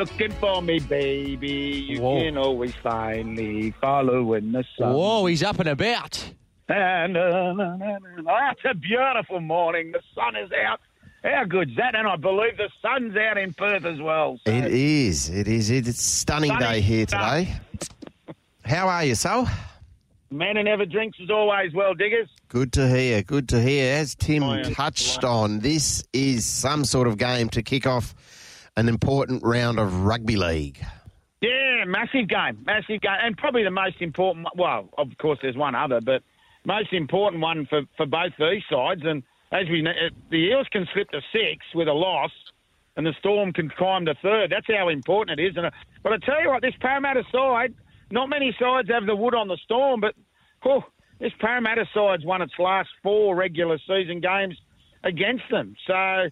you're looking for me, baby, you Whoa. can always find me following the sun. Whoa, he's up and about. And, uh, na. Oh, it's a beautiful morning. The sun is out. How good's that? And I believe the sun's out in Perth as well. So. It is. It is. It's a stunning Sunny day here stuff. today. How are you, Sol? Man who never drinks is always well, diggers. Good to hear. Good to hear. As Tim touched on, this is some sort of game to kick off an important round of rugby league. Yeah, massive game, massive game, and probably the most important. Well, of course, there's one other, but most important one for, for both these sides. And as we know, the Eels can slip to six with a loss, and the Storm can climb to third. That's how important it is. And uh, but I tell you what, this Parramatta side, not many sides have the wood on the Storm, but oh, this Parramatta side's won its last four regular season games against them. So,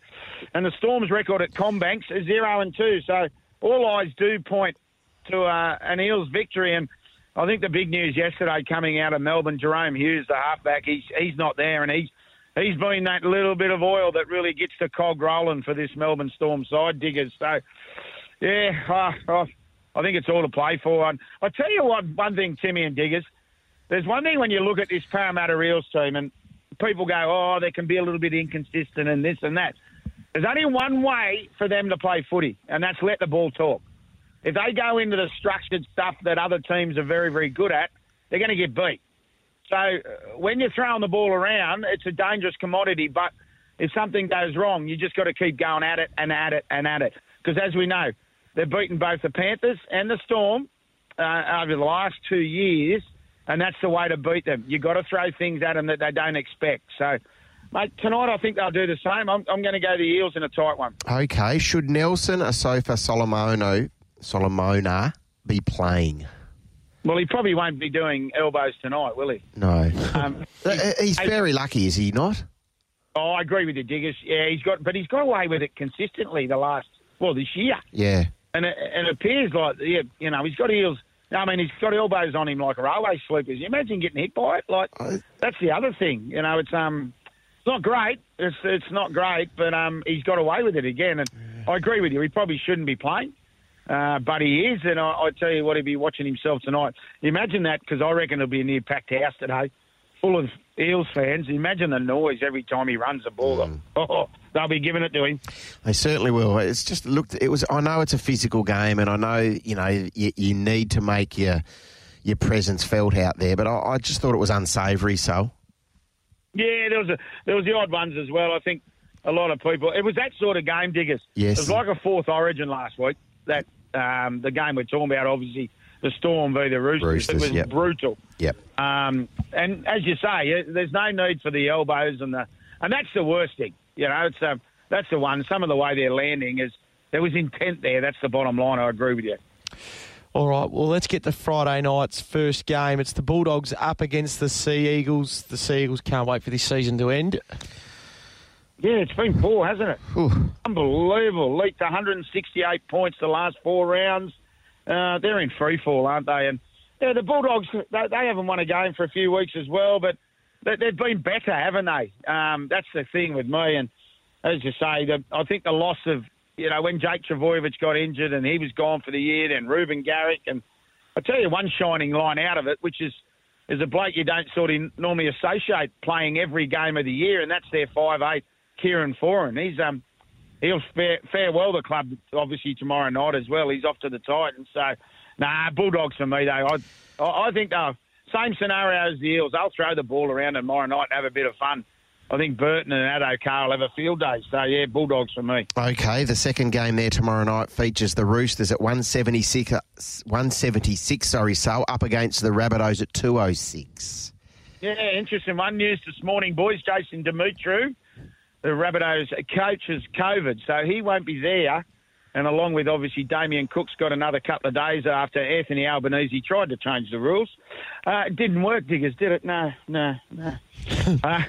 and the Storm's record at CommBank's is zero and two. So all eyes do point to uh, an Eels victory. And I think the big news yesterday coming out of Melbourne, Jahrome Hughes, the halfback, he's he's not there, and he's he's been that little bit of oil that really gets the cog rolling for this Melbourne Storm side diggers. So, yeah, uh, I think it's all to play for. And I tell you what, one thing, Timmy and diggers, there's one thing when you look at this Parramatta Eels team, and people go, oh, they can be a little bit inconsistent and this and that. There's only one way for them to play footy, and that's let the ball talk. If they go into the structured stuff that other teams are very, very good at, they're going to get beat. So uh, when you're throwing the ball around, it's a dangerous commodity. But if something goes wrong, you just got to keep going at it and at it and at it. Because as we know, they've beaten both the Panthers and the Storm uh, over the last two years, and that's the way to beat them. You've got to throw things at them that they don't expect. So, mate, tonight I think they'll do the same. I'm, I'm going to go the Eels in a tight one. Okay, should Nelson, Asofa, Solomono, Solomona be playing? Well, he probably won't be doing elbows tonight, will he? No. Um, Uh, He's very lucky, is he not? Oh, I agree with you, Diggers. Yeah, he's got, but he's got away with it consistently the last, well, this year, Yeah. and it, and it appears like, yeah, you know, he's got heels. I mean, he's got elbows on him like a railway sleepers. You imagine getting hit by it? Like I- that's the other thing. You know, it's um, it's not great. It's it's not great, but um, he's got away with it again. And I agree with you. He probably shouldn't be playing. Uh, but he is, and I, I tell you what, he'll be watching himself tonight. Imagine that, because I reckon it'll be a near packed house today, full of Eels fans. Imagine the noise every time he runs the ball. Oh, they'll be giving it to him. They certainly will. It's just looked. It was. I know it's a physical game, and I know you know you, you need to make your your presence felt out there. But I, I just thought it was unsavoury. So Yeah, there was a, there was the odd ones as well. I think a lot of people. It was that sort of game, diggers. Yes. it was like a fourth Origin last week. That um, the game we're talking about, obviously, the Storm v the Roosters. Roosters, it was yep. brutal. yep. Um, and as you say, uh, there's no need for the elbows and the, and that's the worst thing. You know, it's um, that's the one. Some of the way they're landing is there was intent there. That's the bottom line. I agree with you. All right, well, let's get to Friday night's first game. It's the Bulldogs up against the Sea Eagles. The Sea Eagles can't wait for this season to end. Yeah, it's been poor, hasn't it? Whew. Unbelievable. Leaked 168 points the last four rounds. Uh, they're in free fall, aren't they? And yeah, the Bulldogs, they, they haven't won a game for a few weeks as well, but they, they've been better, haven't they? Um, that's the thing with me. And as you say, the, I think the loss of, you know, when Jake Trbojevic got injured and he was gone for the year, then Reuben Garrick. And I tell you one shining line out of it, which is is a bloke you don't sort of normally associate playing every game of the year, and that's their five Kieran Foran. He's um he'll fare, fare the club obviously tomorrow night as well. He's off to the Titans, so nah Bulldogs for me though. I I think they'll same scenario as the Eels. They'll throw the ball around tomorrow night and have a bit of fun. I think Burton and Addo Carr will have a field day. So yeah, Bulldogs for me. Okay, the second game there tomorrow night features the Roosters at 176, uh, 176 sorry, so up against the Rabbitohs at 206. Yeah, interesting one. News this morning, boys. Jason Demetriou, the Rabbitohs coach, has COVID, so he won't be there. And along with obviously Damien Cook's got another couple of days after Anthony Albanese tried to change the rules. Uh, it didn't work, Diggers, did it? No, no, no. uh,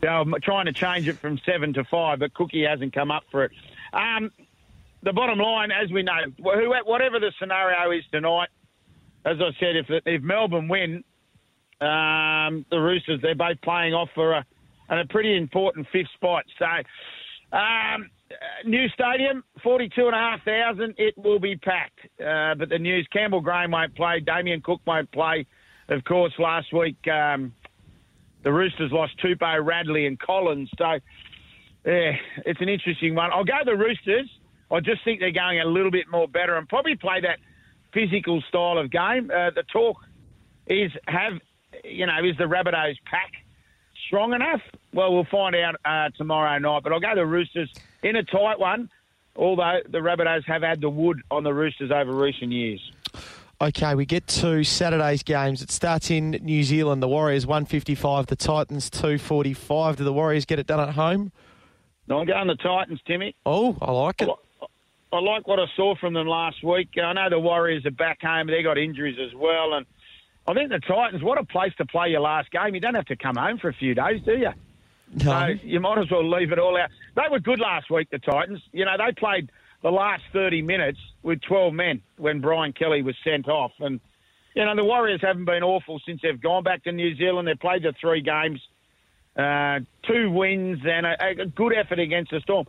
they were trying to change it from seven to five, but Cookie hasn't come up for it. Um, the bottom line, as we know, whatever the scenario is tonight, as I said, if if Melbourne win, um, the Roosters, they're both playing off for a, and a pretty important fifth spot. So, um, new stadium, 42,500. It will be packed. Uh, but the news Campbell Graham won't play. Damien Cook won't play. Of course, last week um, the Roosters lost Tupou, Radley, and Collins. So, yeah, it's an interesting one. I'll go the Roosters. I just think they're going a little bit more better and probably play that physical style of game. Uh, the talk is have, you know, is the Rabbitohs pack strong enough? Well, we'll find out uh, tomorrow night. But I'll go the Roosters in a tight one, although the Rabbitohs have had the wood on the Roosters over recent years. Okay, we get to Saturday's games. It starts in New Zealand. The Warriors 155, the Titans 245. Do the Warriors get it done at home? No, I'm going the Titans, Timmy. Oh, I like it. I like what I saw from them last week. I know the Warriors are back home. They got injuries as well, and I think the Titans. What a place to play your last game. You don't have to come home for a few days, do you? No. So you might as well leave it all out. They were good last week, the Titans. You know, they played the last 30 minutes with 12 men when Brian Kelly was sent off. And, you know, the Warriors haven't been awful since they've gone back to New Zealand. They've played the three games, uh, two wins, and a, a good effort against the Storm.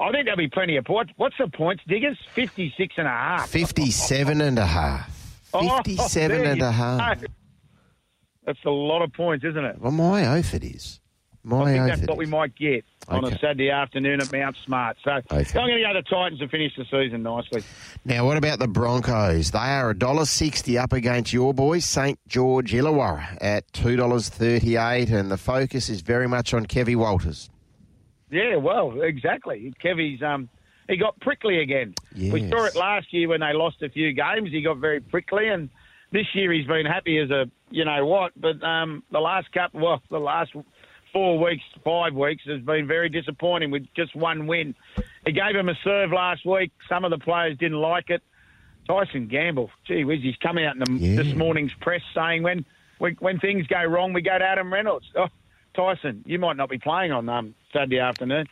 I think there'll be plenty of points. What's the points, Diggers? 56 and a half. 57 and a half. 57 oh, and a half. That's a lot of points, isn't it? Well, my oath it is. My I think oath that's what we might get on Okay. a Saturday afternoon at Mount Smart. So I'm going to go to the Titans and finish the season nicely. Now, what about the Broncos? They are $1.60 up against your boys, St. George Illawarra, at $2.38, and the focus is very much on Kevy Walters. Yeah, well, exactly. Kevy's um, he got prickly again. We saw it last year when they lost a few games. He got very prickly, and this year he's been happy as a you know what. But um, the last couple, well, the last four weeks, five weeks has been very disappointing with just one win. He gave him a serve last week. Some of the players didn't like it. Tyson Gamble, gee whiz, he's come out in the, Yeah. this morning's press saying when, when when things go wrong, we go to Adam Reynolds. Oh, Tyson, you might not be playing on um, Saturday afternoon.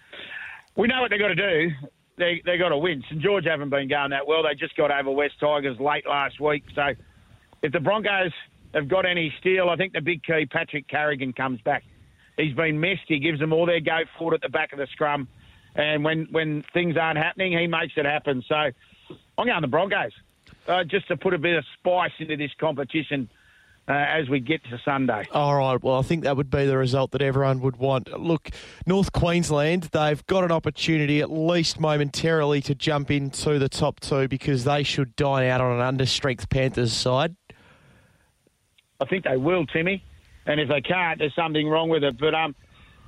We know what they've got to do. They they got to win. St George haven't been going that well. They just got over West Tigers late last week. So if the Broncos have got any steel, I think the big key, Patrick Carrigan, comes back. He's been missed. He gives them all their go forward at the back of the scrum. And when, when things aren't happening, he makes it happen. So I'm going the Broncos uh, just to put a bit of spice into this competition uh, as we get to Sunday. All right. Well, I think that would be the result that everyone would want. Look, North Queensland, they've got an opportunity, at least momentarily, to jump into the top two because they should dine out on an understrength Panthers side. I think they will, Timmy. And if they can't, there's something wrong with it. But um,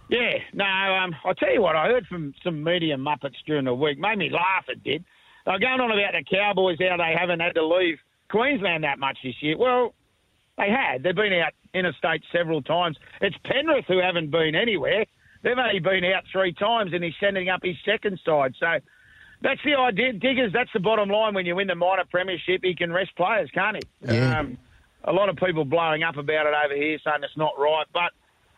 yeah, no. Um, I'll tell you what. I heard from some media muppets during the week. Made me laugh. It did. They were going on about the Cowboys how they haven't had to leave Queensland that much this year. Well, they had. They've been out interstate several times. It's Penrith who haven't been anywhere. They've only been out three times, and he's sending up his second side. So that's the idea, Diggers. That's the bottom line. When you win the minor premiership, he can rest players, can't he? Yeah. Um, a lot of people blowing up about it over here, saying it's not right. But at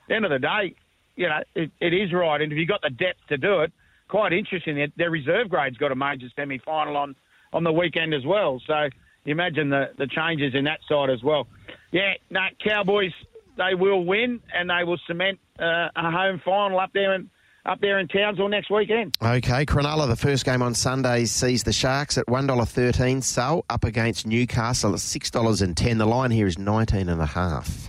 the end of the day, you know, it, it is right. And if you've got the depth to do it, quite interesting. Their, reserve grade's got a major semi final on, on the weekend as well. So you imagine the, the changes in that side as well. Yeah, no, Cowboys, they will win and they will cement uh, a home final up there in, up there in Townsville next weekend. Okay, Cronulla, the first game on Sunday sees the Sharks at $1.13, so up against Newcastle at six dollars and ten. The line here is 19 and a half.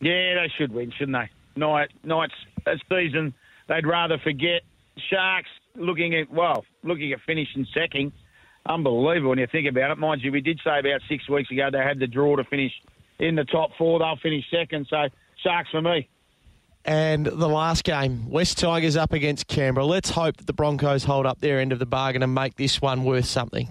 Yeah, they should win, shouldn't they? Night, Knights a season, they'd rather forget. Sharks looking at, well, looking at finishing second. Unbelievable when you think about it. Mind you, we did say about six weeks ago they had the draw to finish in the top four. They'll finish second, so Sharks for me. And the last game, West Tigers up against Canberra. Let's hope that the Broncos hold up their end of the bargain and make this one worth something.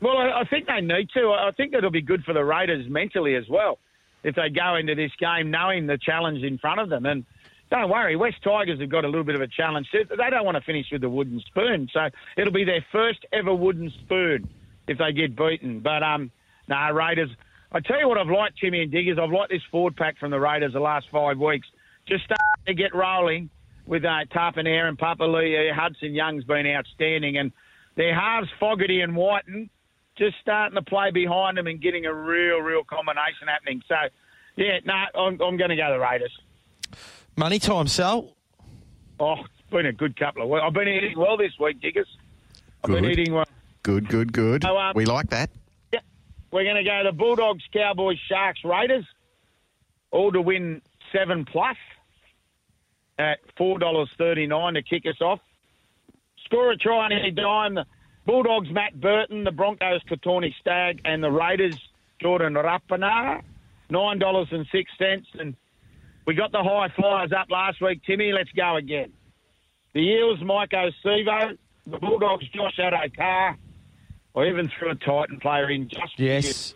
Well, I, think they need to. I I think it'll be good for the Raiders mentally as well if they go into this game knowing the challenge in front of them. And don't worry, West Tigers have got a little bit of a challenge. They don't want to finish with the wooden spoon, so it'll be their first ever wooden spoon if they get beaten. But um, no, Raiders. I tell you what, I've liked Timmy and Diggers. I've liked this forward pack from the Raiders the last five weeks. Just starting to get rolling with uh, Tapine and Papalii. Hudson Young's been outstanding, and their halves Fogarty and Wighton just starting to play behind them and getting a real, real combination happening. So, yeah, no, I'm, I'm going to go the Raiders. Money time, Sal. Oh, it's been a good couple of weeks. I've been eating well this week, Diggers. I've been Good. eating well. Good, good, good. Oh, um, we like that. We're going to go the Bulldogs, Cowboys, Sharks, Raiders, all to win seven plus at four dollars thirty nine to kick us off. Score a try on any dime. The Bulldogs, Matt Burton, the Broncos, Kotoni Staggs, and the Raiders, Jordan Rapana, nine dollars and six cents. And we got the high flyers up last week, Timmy. Let's go again. The Eels, Maika Sivo, the Bulldogs, Josh Addo-Carr. I even threw a Titan player in just Yes.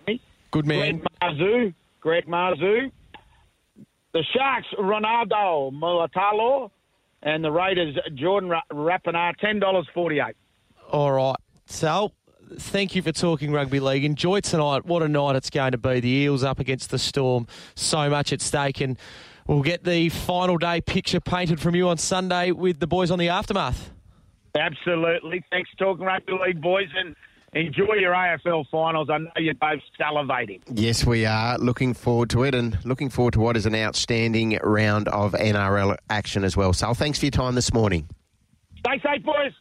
Good man. Greg Marzhew, Greg Marzhew. The Sharks, Ronaldo Mulitalo. And the Raiders, Jordan Ra- Rapana, $10.48. All right. So, thank you for talking rugby league. Enjoy tonight. What a night it's going to be. The Eels up against the Storm. So much at stake. And we'll get the final day picture painted from you on Sunday with the boys on the aftermath. Absolutely. Thanks for talking rugby league, boys, and enjoy your AFL finals. I know you're both salivating. Yes, we are looking forward to it and looking forward to what is an outstanding round of NRL action as well. So, thanks for your time this morning. Stay safe, boys.